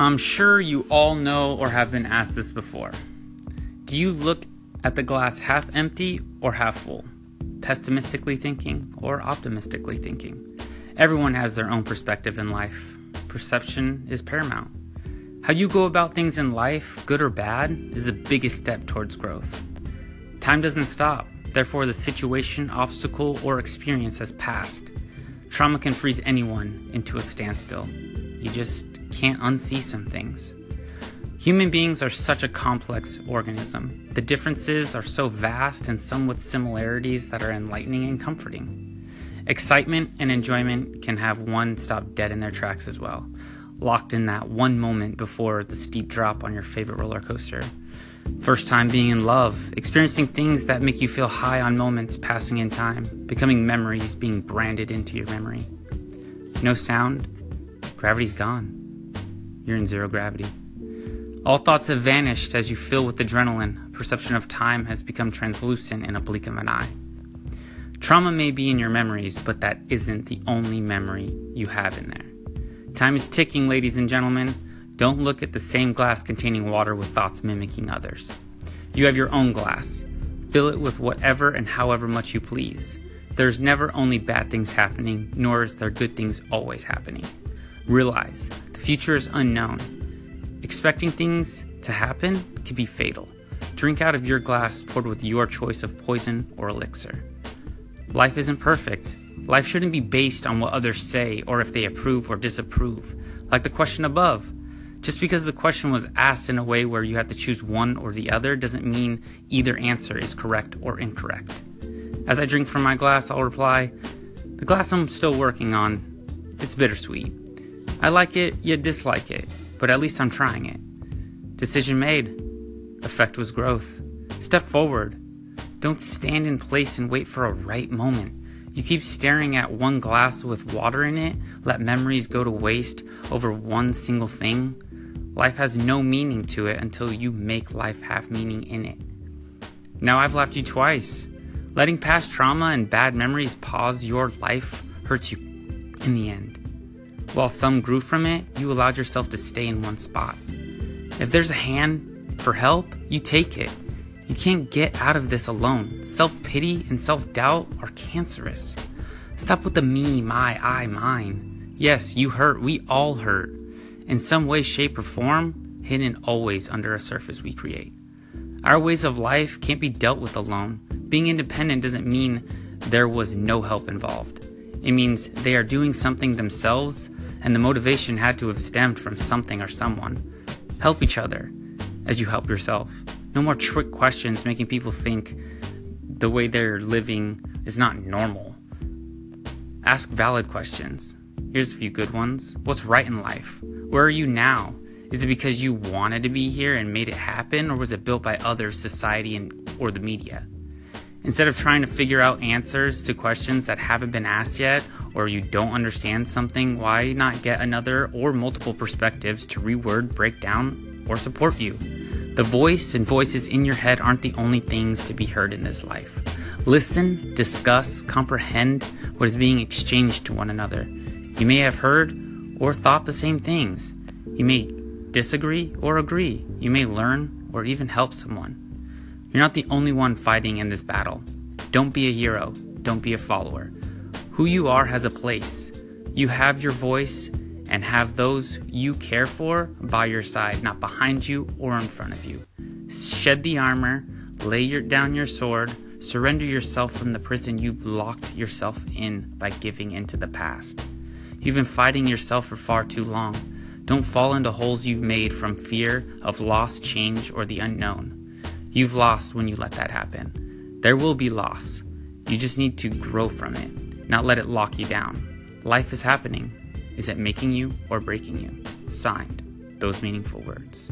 I'm sure you all know or have been asked this before. Do you look at the glass half empty or half full? Pessimistically thinking or optimistically thinking? Everyone has their own perspective in life. Perception is paramount. How you go about things in life, good or bad, is the biggest step towards growth. Time doesn't stop, therefore, the situation, obstacle, or experience has passed. Trauma can freeze anyone into a standstill. You just can't unsee some things. Human beings are such a complex organism. The differences are so vast and some with similarities that are enlightening and comforting. Excitement and enjoyment can have one stop dead in their tracks as well, locked in that one moment before the steep drop on your favorite roller coaster. First time being in love, experiencing things that make you feel high on moments passing in time, becoming memories being branded into your memory. No sound, gravity's gone you're in zero gravity. All thoughts have vanished as you fill with adrenaline. Perception of time has become translucent in a blink of an eye. Trauma may be in your memories, but that isn't the only memory you have in there. Time is ticking, ladies and gentlemen. Don't look at the same glass containing water with thoughts mimicking others. You have your own glass. Fill it with whatever and however much you please. There's never only bad things happening, nor is there good things always happening. Realize the future is unknown. Expecting things to happen can be fatal. Drink out of your glass poured with your choice of poison or elixir. Life isn't perfect. Life shouldn't be based on what others say or if they approve or disapprove. Like the question above. Just because the question was asked in a way where you have to choose one or the other doesn't mean either answer is correct or incorrect. As I drink from my glass, I'll reply, The glass I'm still working on, it's bittersweet. I like it, yet dislike it, but at least I'm trying it. Decision made. Effect was growth. Step forward. Don't stand in place and wait for a right moment. You keep staring at one glass with water in it, let memories go to waste over one single thing. Life has no meaning to it until you make life have meaning in it. Now I've left you twice. Letting past trauma and bad memories pause your life hurts you in the end. While some grew from it, you allowed yourself to stay in one spot. If there's a hand for help, you take it. You can't get out of this alone. Self pity and self doubt are cancerous. Stop with the me, my, I, mine. Yes, you hurt. We all hurt. In some way, shape, or form, hidden always under a surface we create. Our ways of life can't be dealt with alone. Being independent doesn't mean there was no help involved. It means they are doing something themselves and the motivation had to have stemmed from something or someone. Help each other as you help yourself. No more trick questions making people think the way they're living is not normal. Ask valid questions. Here's a few good ones. What's right in life? Where are you now? Is it because you wanted to be here and made it happen, or was it built by others, society, and, or the media? Instead of trying to figure out answers to questions that haven't been asked yet, or you don't understand something, why not get another or multiple perspectives to reword, break down, or support you? The voice and voices in your head aren't the only things to be heard in this life. Listen, discuss, comprehend what is being exchanged to one another. You may have heard or thought the same things. You may disagree or agree. You may learn or even help someone. You're not the only one fighting in this battle. Don't be a hero. Don't be a follower. Who you are has a place. You have your voice and have those you care for by your side, not behind you or in front of you. Shed the armor, lay your, down your sword, surrender yourself from the prison you've locked yourself in by giving into the past. You've been fighting yourself for far too long. Don't fall into holes you've made from fear of loss, change, or the unknown. You've lost when you let that happen. There will be loss. You just need to grow from it, not let it lock you down. Life is happening. Is it making you or breaking you? Signed, those meaningful words.